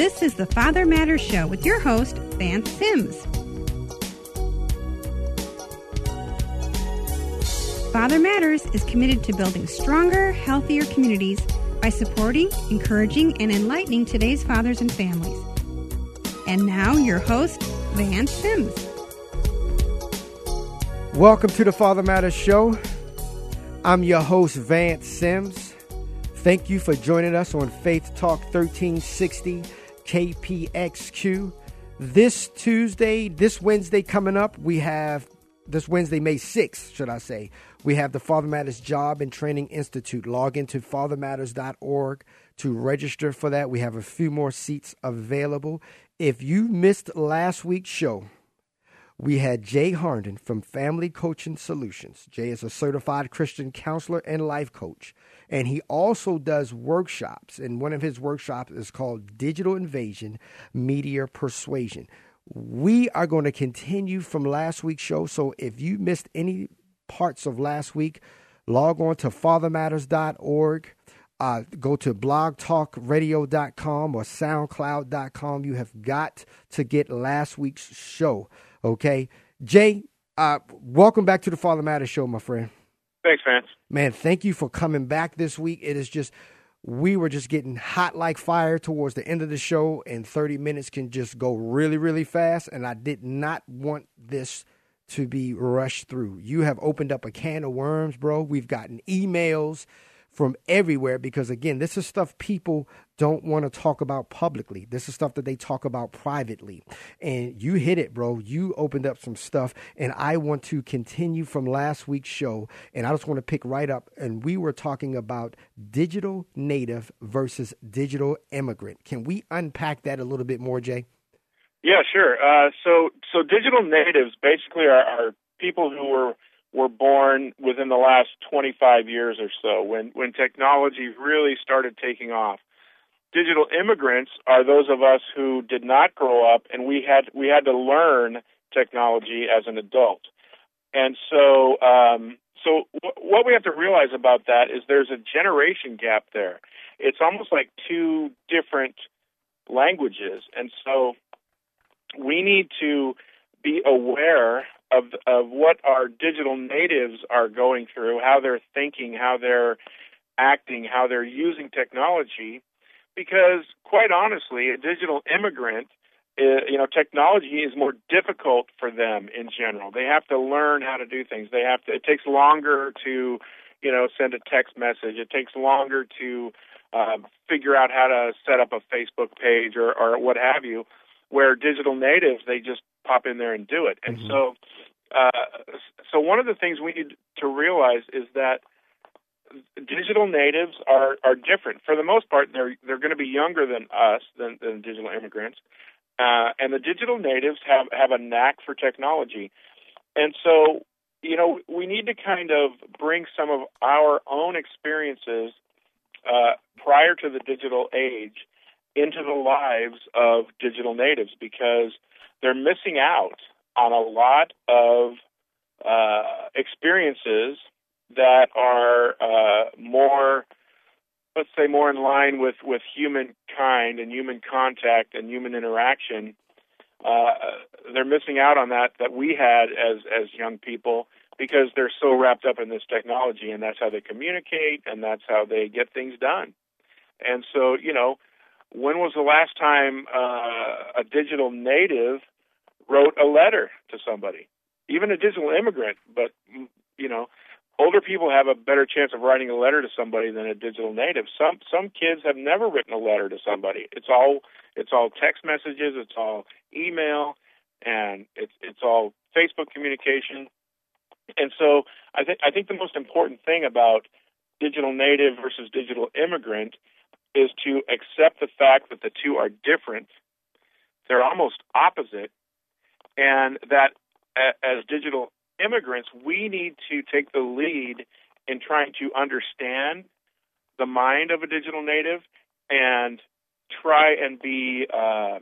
This is the Father Matters Show with your host, Vance Sims. Father Matters is committed to building stronger, healthier communities by supporting, encouraging, and enlightening today's fathers and families. And now, your host, Vance Sims. Welcome to the Father Matters Show. I'm your host, Vance Sims. Thank you for joining us on Faith Talk 1360 KPXQ. This Tuesday, this Wednesday coming up, we have this Wednesday, May 6th, should I say, we have the Father Matters Job and Training Institute. Log into fathermatters.org to register for that. We have a few more seats available. If you missed last week's show, we had Jay Harnden from Family Coaching Solutions. Jay is a certified Christian counselor and life coach, and he also does workshops. And one of his workshops is called Digital Invasion Media Persuasion. We are going to continue from last week's show. So if you missed any parts of last week, log on to fathermatters.org. Uh, go to blogtalkradio.com or soundcloud.com. You have got to get last week's show. Okay. Jay, uh, welcome back to the Father Matters Show, my friend. Thanks, Vance. Man, thank you for coming back this week. It is just, we were just getting hot like fire towards the end of the show, and 30 minutes can just go really, really fast. And I did not want this to be rushed through. You have opened up a can of worms, bro. We've gotten emails from everywhere because again this is stuff people don't want to talk about publicly. This is stuff that they talk about privately. And you hit it bro. You opened up some stuff and i want to continue from last week's show and i just want to pick right up and we were talking about digital native versus digital immigrant. Can we unpack that a little bit more jay? Yeah sure. Uh, so so digital natives basically are, are people who were were born within the last 25 years or so when when technology really started taking off. Digital immigrants are those of us who did not grow up and we had we had to learn technology as an adult. And so um, so w- what we have to realize about that is there's a generation gap there. It's almost like two different languages. And so we need to be aware of of what our digital natives are going through, how they're thinking, how they're acting, how they're using technology. Because quite honestly, a digital immigrant, uh, you know, technology is more difficult for them in general. They have to learn how to do things. They have to. It takes longer to, you know, send a text message. It takes longer to uh, figure out how to set up a Facebook page or, or what have you. Where digital natives, they just pop in there and do it. And mm-hmm. so, uh, so one of the things we need to realize is that digital natives are are different. For the most part, they're they're going to be younger than us, than, than digital immigrants, uh, and the digital natives have have a knack for technology, and so you know we need to kind of bring some of our own experiences uh, prior to the digital age into the lives of digital natives because they're missing out on a lot of uh, experiences that are uh, more, let's say, more in line with with humankind and human contact and human interaction. Uh, they're missing out on that that we had as as young people because they're so wrapped up in this technology and that's how they communicate and that's how they get things done. And so, you know, when was the last time uh, a digital native wrote a letter to somebody, even a digital immigrant. But you know, older people have a better chance of writing a letter to somebody than a digital native. Some some kids have never written a letter to somebody. It's all it's all text messages, it's all email, and it's it's all Facebook communication. And so I think I think the most important thing about digital native versus digital immigrant is to accept the fact that the two are different. They're almost opposite, and that as digital immigrants, we need to take the lead in trying to understand the mind of a digital native and try and be uh,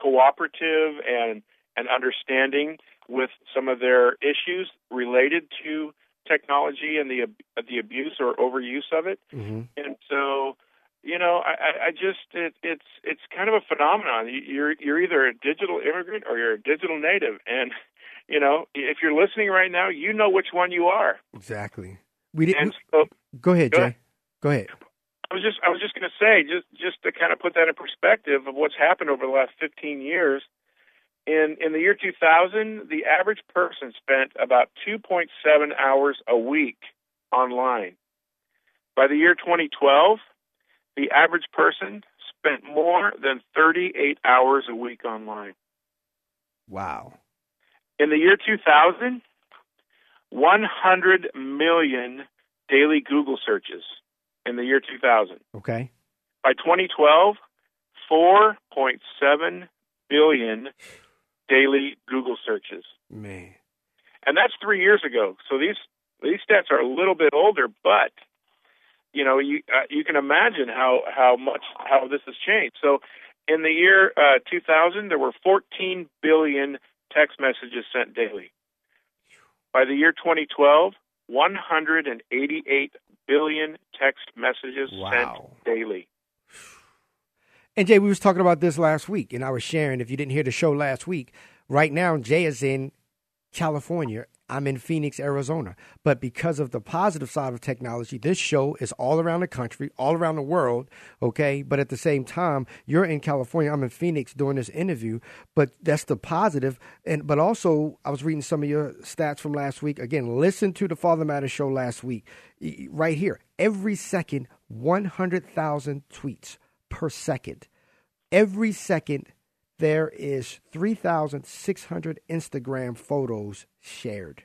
cooperative and and understanding with some of their issues related to technology and the the abuse or overuse of it. Mm-hmm. And so, you know, I, I just it, it's it's kind of a phenomenon. You're you're either a digital immigrant or you're a digital native, and you know, if you're listening right now, you know which one you are. Exactly. We didn't. So, go ahead, go Jay. Ahead. Go ahead. I was just I was just going to say just just to kind of put that in perspective of what's happened over the last 15 years. In in the year 2000, the average person spent about 2.7 hours a week online. By the year 2012, the average person spent more than 38 hours a week online. Wow. In the year 2000, 100 million daily Google searches in the year 2000. Okay. By 2012, 4.7 billion daily Google searches. Man. And that's 3 years ago. So these these stats are a little bit older, but you know, you uh, you can imagine how how much how this has changed. So in the year uh, 2000 there were 14 billion text messages sent daily. By the year 2012, 188 billion text messages wow. sent daily. And Jay, we was talking about this last week, and I was sharing. If you didn't hear the show last week, right now Jay is in California, I'm in Phoenix, Arizona. But because of the positive side of technology, this show is all around the country, all around the world, okay? But at the same time, you're in California, I'm in Phoenix doing this interview, but that's the positive. And but also I was reading some of your stats from last week. Again, listen to the Father Matter show last week. Right here. Every second 100,000 tweets per second. Every second there is 3,600 Instagram photos shared.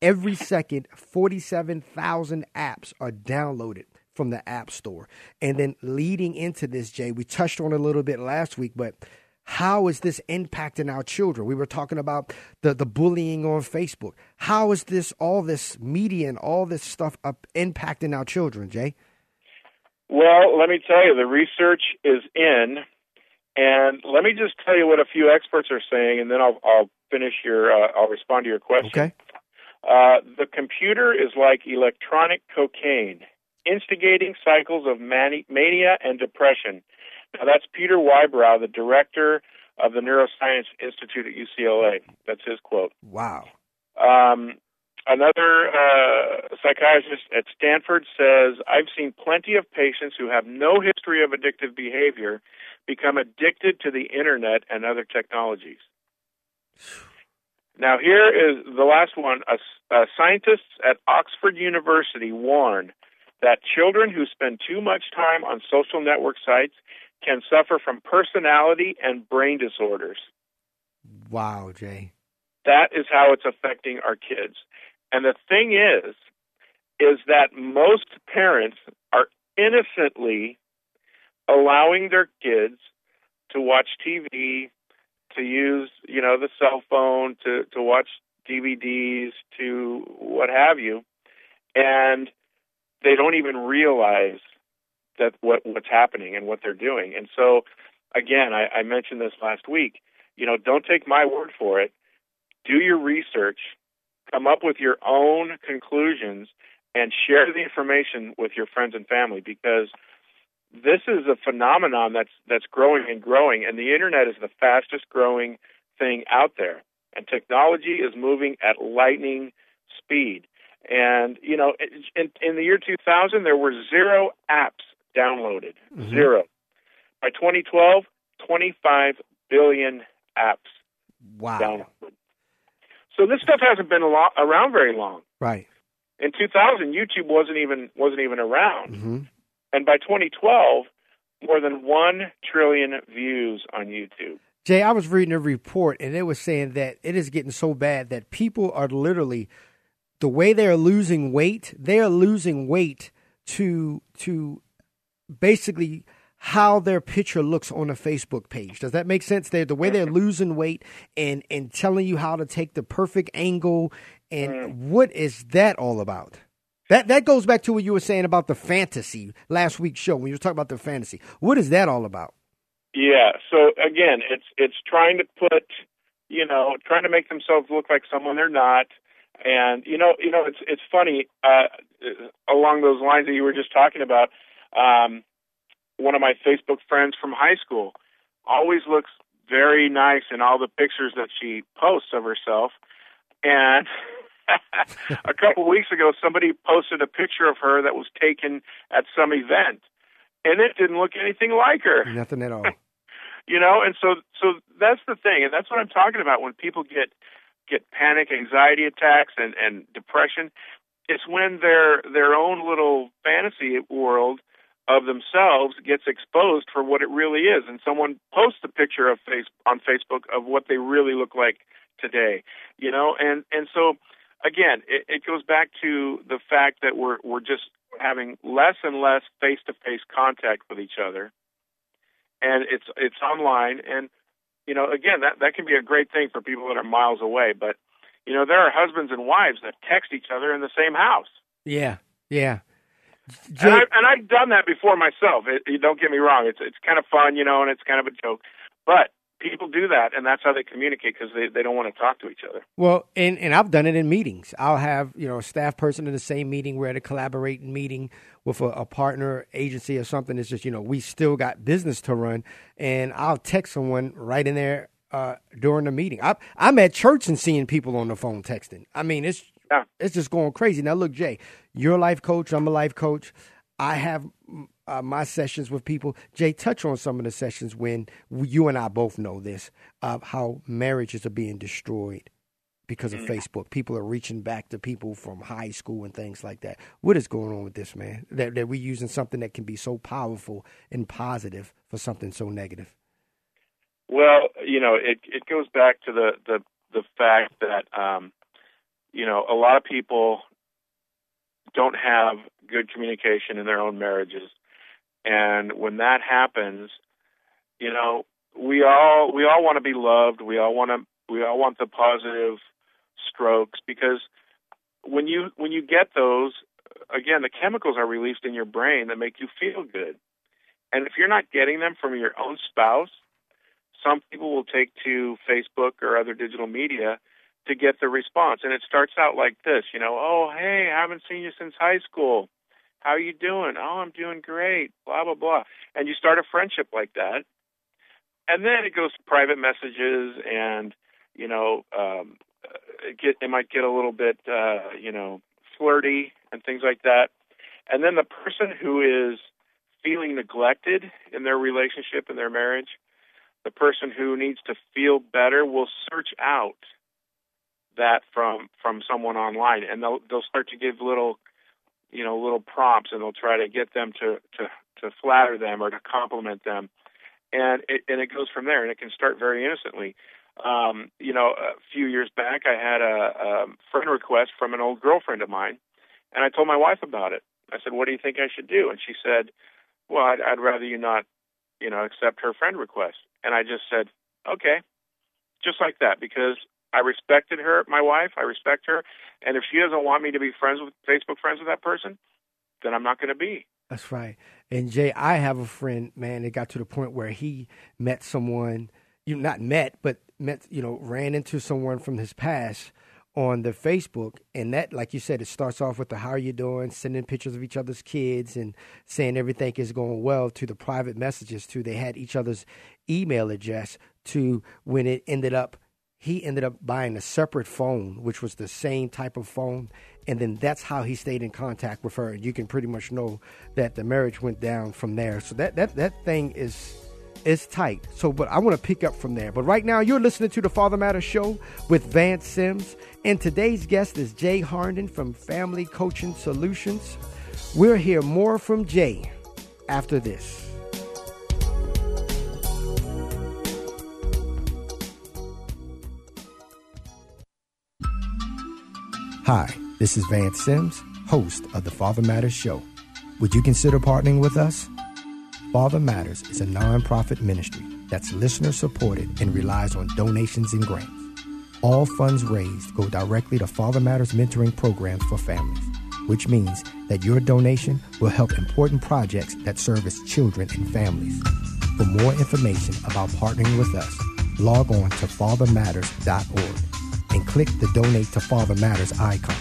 Every second, 47,000 apps are downloaded from the App Store. And then leading into this, Jay, we touched on a little bit last week, but how is this impacting our children? We were talking about the, the bullying on Facebook. How is this, all this media and all this stuff up impacting our children, Jay? Well, let me tell you, the research is in and let me just tell you what a few experts are saying, and then I'll, I'll finish your, uh, I'll respond to your question. Okay. Uh, the computer is like electronic cocaine, instigating cycles of mani- mania and depression. Now, that's Peter Whybrow, the director of the Neuroscience Institute at UCLA. That's his quote. Wow. Um, another uh, psychiatrist at Stanford says, I've seen plenty of patients who have no history of addictive behavior become addicted to the internet and other technologies. Now, here is the last one. Uh, scientists at Oxford University warn that children who spend too much time on social network sites can suffer from personality and brain disorders. Wow, Jay. That is how it's affecting our kids. And the thing is, is that most parents are innocently allowing their kids to watch TV, to use, you know, the cell phone, to, to watch DVDs, to what have you, and they don't even realize that what what's happening and what they're doing. And so, again, I, I mentioned this last week. You know, don't take my word for it. Do your research, come up with your own conclusions, and share the information with your friends and family because this is a phenomenon that's that's growing and growing, and the internet is the fastest growing thing out there. And technology is moving at lightning speed. And you know, in, in the year 2000, there were zero apps downloaded. Mm-hmm. Zero. By 2012, 25 billion apps wow. downloaded. So this stuff hasn't been lo- around very long. Right. In 2000, YouTube wasn't even wasn't even around. Mm-hmm. And by 2012, more than 1 trillion views on YouTube. Jay, I was reading a report and it was saying that it is getting so bad that people are literally the way they're losing weight, they are losing weight to to basically how their picture looks on a Facebook page. Does that make sense? They the way they're losing weight and and telling you how to take the perfect angle and mm. what is that all about? That that goes back to what you were saying about the fantasy last week's show when you were talking about the fantasy. What is that all about? Yeah. So again, it's it's trying to put, you know, trying to make themselves look like someone they're not, and you know, you know, it's it's funny uh, along those lines that you were just talking about. Um, one of my Facebook friends from high school always looks very nice in all the pictures that she posts of herself. And a couple weeks ago, somebody posted a picture of her that was taken at some event, and it didn't look anything like her. Nothing at all. you know, and so so that's the thing, and that's what I'm talking about when people get get panic, anxiety attacks, and and depression. It's when their their own little fantasy world of themselves gets exposed for what it really is, and someone posts a picture of face on Facebook of what they really look like today, you know, and and so again, it, it goes back to the fact that we're we're just having less and less face to face contact with each other, and it's it's online, and you know, again, that that can be a great thing for people that are miles away, but you know, there are husbands and wives that text each other in the same house. Yeah, yeah. And, I, and I've done that before myself. It, it, don't get me wrong; it's it's kind of fun, you know, and it's kind of a joke. But people do that, and that's how they communicate because they, they don't want to talk to each other. Well, and and I've done it in meetings. I'll have you know a staff person in the same meeting. We're at a collaborating meeting with a, a partner agency or something. It's just you know we still got business to run, and I'll text someone right in there uh, during the meeting. I, I'm at church and seeing people on the phone texting. I mean, it's yeah. it's just going crazy. Now, look, Jay, you're a life coach. I'm a life coach. I have uh, my sessions with people. Jay, touch on some of the sessions when you and I both know this of how marriages are being destroyed because of mm-hmm. Facebook. People are reaching back to people from high school and things like that. What is going on with this, man? That, that we're using something that can be so powerful and positive for something so negative. Well, you know, it it goes back to the the the fact that um, you know a lot of people don't have good communication in their own marriages, and when that happens, you know, we all we all want to be loved. We all want to we all want the positive strokes because when you when you get those, again, the chemicals are released in your brain that make you feel good. And if you're not getting them from your own spouse, some people will take to Facebook or other digital media to get the response. And it starts out like this, you know, oh, hey, I haven't seen you since high school. How are you doing? Oh, I'm doing great, blah, blah, blah. And you start a friendship like that. And then it goes to private messages and, you know, um, it, get, it might get a little bit, uh, you know, flirty and things like that. And then the person who is feeling neglected in their relationship, in their marriage, the person who needs to feel better will search out that from from someone online and they'll they'll start to give little you know little prompts and they'll try to get them to to to flatter them or to compliment them. And it and it goes from there and it can start very innocently. Um you know a few years back i had a, a friend request from an old girlfriend of mine and i told my wife about it. I said what do you think i should do? And she said well i'd, I'd rather you not you know accept her friend request. And i just said okay. Just like that because I respected her, my wife. I respect her, and if she doesn't want me to be friends with Facebook friends with that person, then I'm not going to be. That's right. And Jay, I have a friend, man. It got to the point where he met someone, you not met, but met, you know, ran into someone from his past on the Facebook, and that, like you said, it starts off with the "How are you doing?" sending pictures of each other's kids and saying everything is going well. To the private messages, to they had each other's email address. To when it ended up he ended up buying a separate phone, which was the same type of phone. And then that's how he stayed in contact with her. And you can pretty much know that the marriage went down from there. So that, that, that thing is is tight. So, but I want to pick up from there. But right now, you're listening to the Father Matters Show with Vance Sims. And today's guest is Jay Harnden from Family Coaching Solutions. We'll hear more from Jay after this. Hi, this is Vance Sims, host of the Father Matters Show. Would you consider partnering with us? Father Matters is a nonprofit ministry that's listener supported and relies on donations and grants. All funds raised go directly to Father Matters mentoring programs for families, which means that your donation will help important projects that service children and families. For more information about partnering with us, log on to fathermatters.org and click the Donate to Father Matters icon.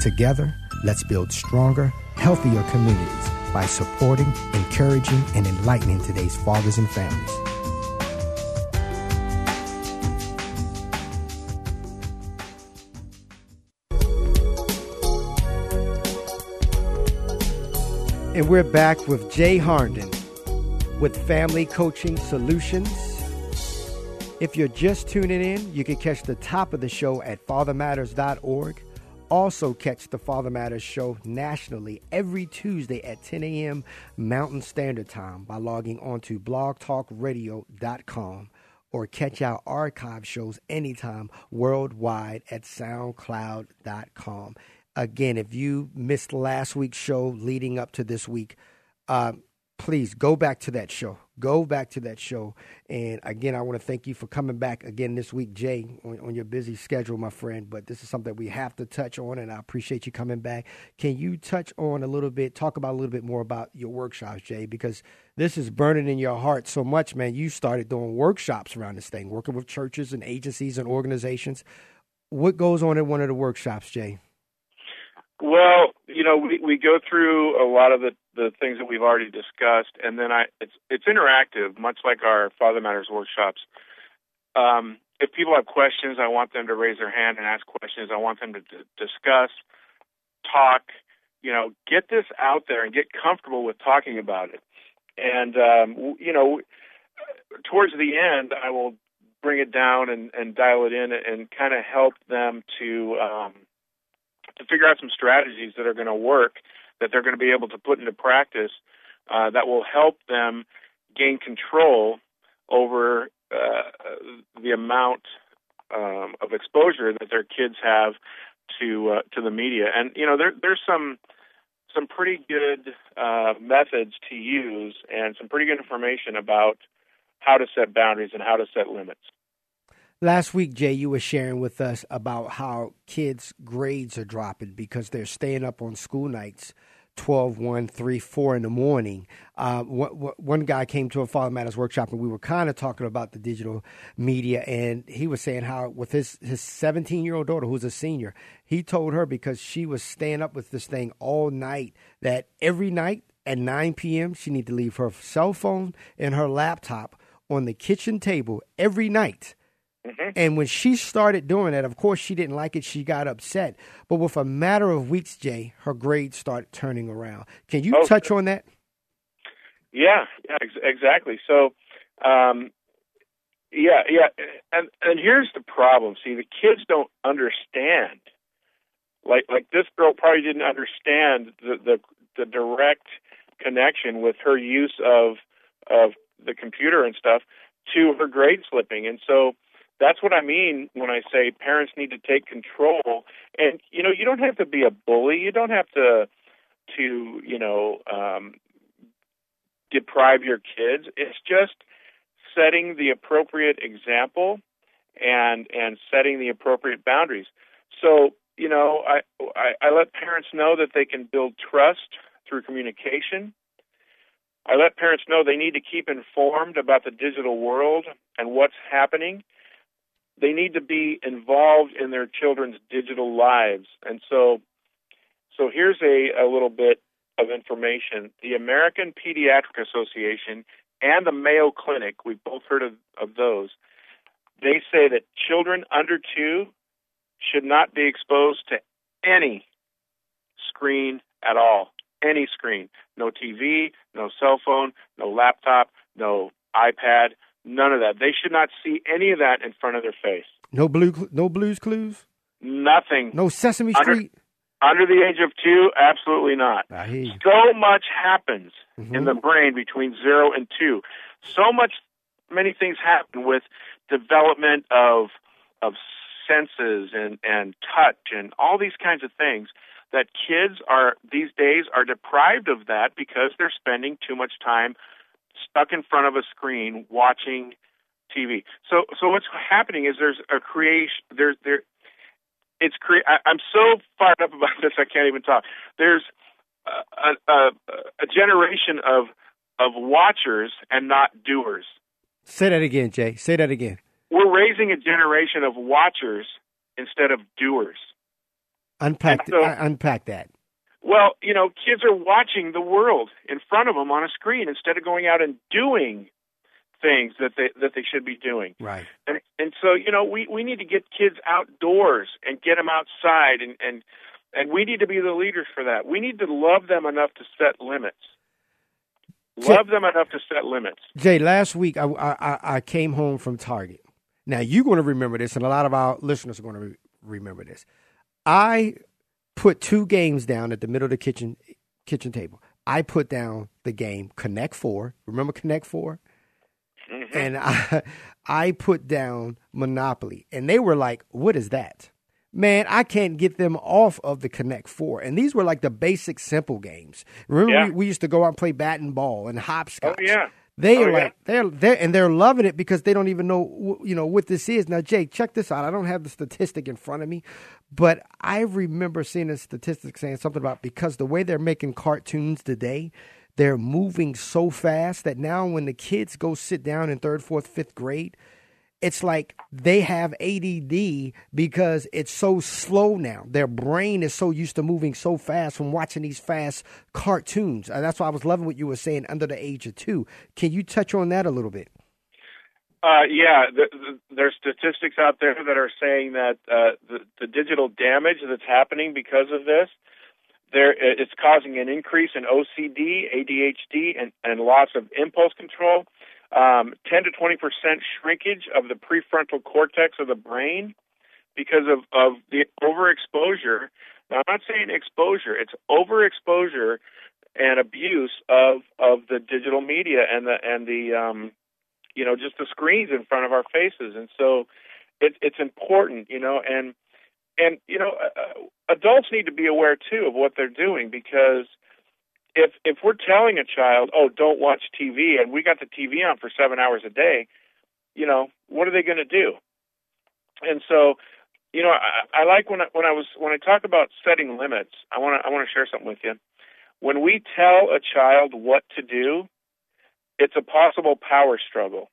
Together, let's build stronger, healthier communities by supporting, encouraging, and enlightening today's fathers and families. And we're back with Jay Harnden with Family Coaching Solutions. If you're just tuning in, you can catch the top of the show at fathermatters.org. Also, catch the Father Matters show nationally every Tuesday at 10 a.m. Mountain Standard Time by logging on to blogtalkradio.com or catch our archive shows anytime worldwide at soundcloud.com. Again, if you missed last week's show leading up to this week, uh, please go back to that show. Go back to that show. And again, I want to thank you for coming back again this week, Jay, on, on, your busy schedule, my friend. But this is something we have to touch on, and I appreciate you coming back. Can you touch on a little bit, talk about a little bit more about your workshops, Jay? Because this is burning in your heart so much, man. You started doing workshops around this thing, working with churches and agencies and organizations. What goes on in one of the workshops, Jay? Well, you know, we, we go through a lot of the, the things that we've already discussed, and then I it's it's interactive, much like our Father Matters workshops. Um, if people have questions, I want them to raise their hand and ask questions. I want them to d- discuss, talk, you know, get this out there and get comfortable with talking about it. And um, you know, towards the end, I will bring it down and, and dial it in and kind of help them to um, to figure out some strategies that are going to work, that they're going to be able to put into practice, uh, that will help them gain control over uh, the amount um, of exposure that their kids have to uh, to the media. And you know, there, there's some some pretty good uh, methods to use and some pretty good information about how to set boundaries and how to set limits. Last week, Jay, you were sharing with us about how kids' grades are dropping because they're staying up on school nights 12, 1, 3, 4 in the morning. Uh, one guy came to a Father Matters workshop and we were kind of talking about the digital media. And he was saying how, with his 17 year old daughter, who's a senior, he told her because she was staying up with this thing all night that every night at 9 p.m., she need to leave her cell phone and her laptop on the kitchen table every night Mm-hmm. And when she started doing that, of course, she didn't like it. She got upset. But with a matter of weeks, Jay, her grades started turning around. Can you oh, touch on that? Yeah, yeah, ex- exactly. So, um, yeah, yeah, and and here's the problem. See, the kids don't understand. Like like this girl probably didn't understand the the, the direct connection with her use of of the computer and stuff to her grade slipping, and so that's what I mean when I say parents need to take control. And you know, you don't have to be a bully. You don't have to to you know um, deprive your kids. It's just setting the appropriate example and and setting the appropriate boundaries. So you know, I, I I let parents know that they can build trust through communication. I let parents know they need to keep informed about the digital world and what's happening they need to be involved in their children's digital lives. And so, so here's a, a little bit of information. The American Pediatric Association and the Mayo Clinic, we've both heard of, of those, they say that children under two should not be exposed to any screen at all. Any screen. No TV, no cell phone, no laptop, no iPad, None of that. They should not see any of that in front of their face. No blue, no Blue's Clues. Nothing. No Sesame Street. Under, under the age of two, absolutely not. So much happens mm-hmm. in the brain between zero and two. So much, many things happen with development of of senses and and touch and all these kinds of things that kids are these days are deprived of that because they're spending too much time stuck in front of a screen watching TV. So so what's happening is there's a creation there's there it's cre- I, I'm so fired up about this I can't even talk. There's a, a, a generation of of watchers and not doers. Say that again, Jay. Say that again. We're raising a generation of watchers instead of doers. Unpack so, uh, unpack that. Well, you know, kids are watching the world in front of them on a screen instead of going out and doing things that they that they should be doing. Right. And and so you know we we need to get kids outdoors and get them outside and and and we need to be the leaders for that. We need to love them enough to set limits. Love them enough to set limits. Jay, last week I I, I came home from Target. Now you're going to remember this, and a lot of our listeners are going to re- remember this. I put two games down at the middle of the kitchen kitchen table. I put down the game Connect Four. Remember Connect 4 Mm-hmm. And I I put down Monopoly, and they were like, "What is that?" Man, I can't get them off of the Connect Four, and these were like the basic simple games. Remember, Yeah. we, we used to go out and play bat and ball and hopscotch. Oh, yeah. They Oh, are yeah. like they're they're and they're loving it because they don't even know you know what this is. Now, Jake, check this out. I don't have the statistic in front of me, but I remember seeing a statistic saying something about because the way they're making cartoons today, they're moving so fast that now when the kids go sit down in third, fourth, fifth grade, it's like they have ADD because it's so slow now. Their brain is so used to moving so fast from watching these fast cartoons. And that's why I was loving what you were saying under the age of two. Can you touch on that a little bit? Uh, yeah, the, the, there's statistics out there that are saying that uh, the, the digital damage that's happening because of this, there it's causing an increase in OCD, ADHD, and, and loss of impulse control. Um, 10 to 20 percent shrinkage of the prefrontal cortex of the brain because of, of the overexposure. Now, I'm not saying exposure; it's overexposure and abuse of of the digital media and the and the um, you know just the screens in front of our faces. And so it, it's important you know and and you know uh, adults need to be aware too of what they're doing because if if we're telling a child oh don't watch tv and we got the tv on for seven hours a day you know what are they going to do? And so you know I, I like when I, when I was when I talk about setting limits I want to I want to share something with you. When we tell a child what to do it's a possible power struggle.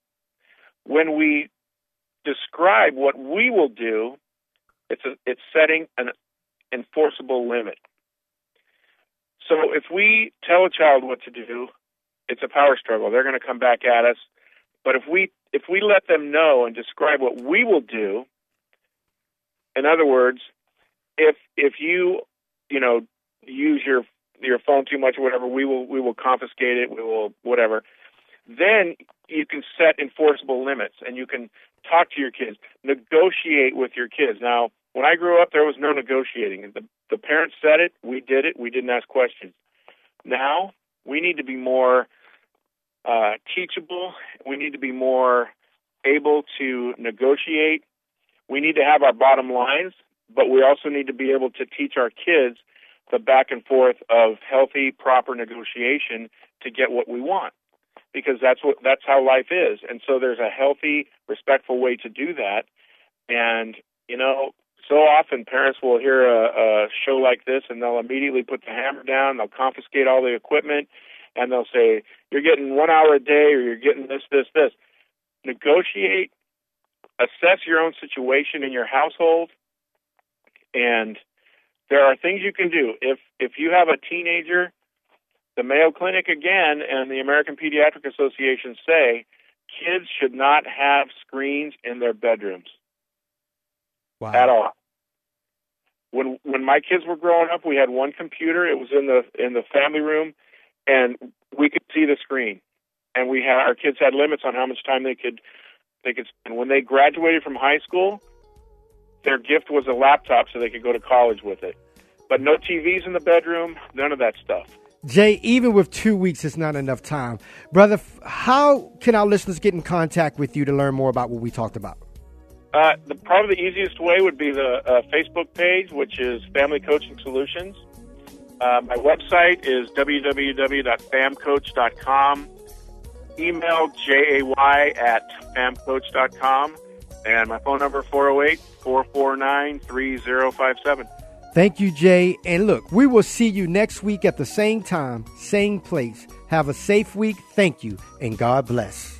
When we describe what we will do, it's a, it's setting an enforceable limit. So if we tell a child what to do, it's a power struggle. They're going to come back at us. But if we if we let them know and describe what we will do, in other words, if if you you know use your your phone too much or whatever, we will we will confiscate it. We will whatever then you can set enforceable limits and you can talk to your kids, negotiate with your kids. Now, when I grew up, there was no negotiating. The, the parents said it, we did it, we didn't ask questions. Now, we need to be more uh, teachable, we need to be more able to negotiate, we need to have our bottom lines, but we also need to be able to teach our kids the back and forth of healthy, proper negotiation to get what we want because that's what that's how life is. And so there's a healthy, respectful way to do that. And you know, so often parents will hear a, a show like this and they'll immediately put the hammer down. They'll confiscate all the equipment, and they'll say, "You're getting one hour a day, or you're getting this, this, this." Negotiate, assess your own situation in your household, and there are things you can do. If if you have a teenager the Mayo Clinic again and the American Pediatric Association say kids should not have screens in their bedrooms Wow. at all. When when my kids were growing up, we had one computer. It was in the in the family room, and we could see the screen. And we had our kids had limits on how much time they could they could spend. When they graduated from high school, their gift was a laptop so they could go to college with it. But no TVs in the bedroom, none of that stuff. Jay, even with two weeks, it's not enough time. Brother, how can our listeners get in contact with you to learn more about what we talked about? Uh, the probably the easiest way would be the uh, Facebook page, which is Family Coaching Solutions. Uh, my website is www.famcoach.com. Email jay at famcoach.com. And my phone number 408 449 3057. Thank you, Jay. And look, we will see you next week at the same time, same place. Have a safe week. Thank you, and God bless.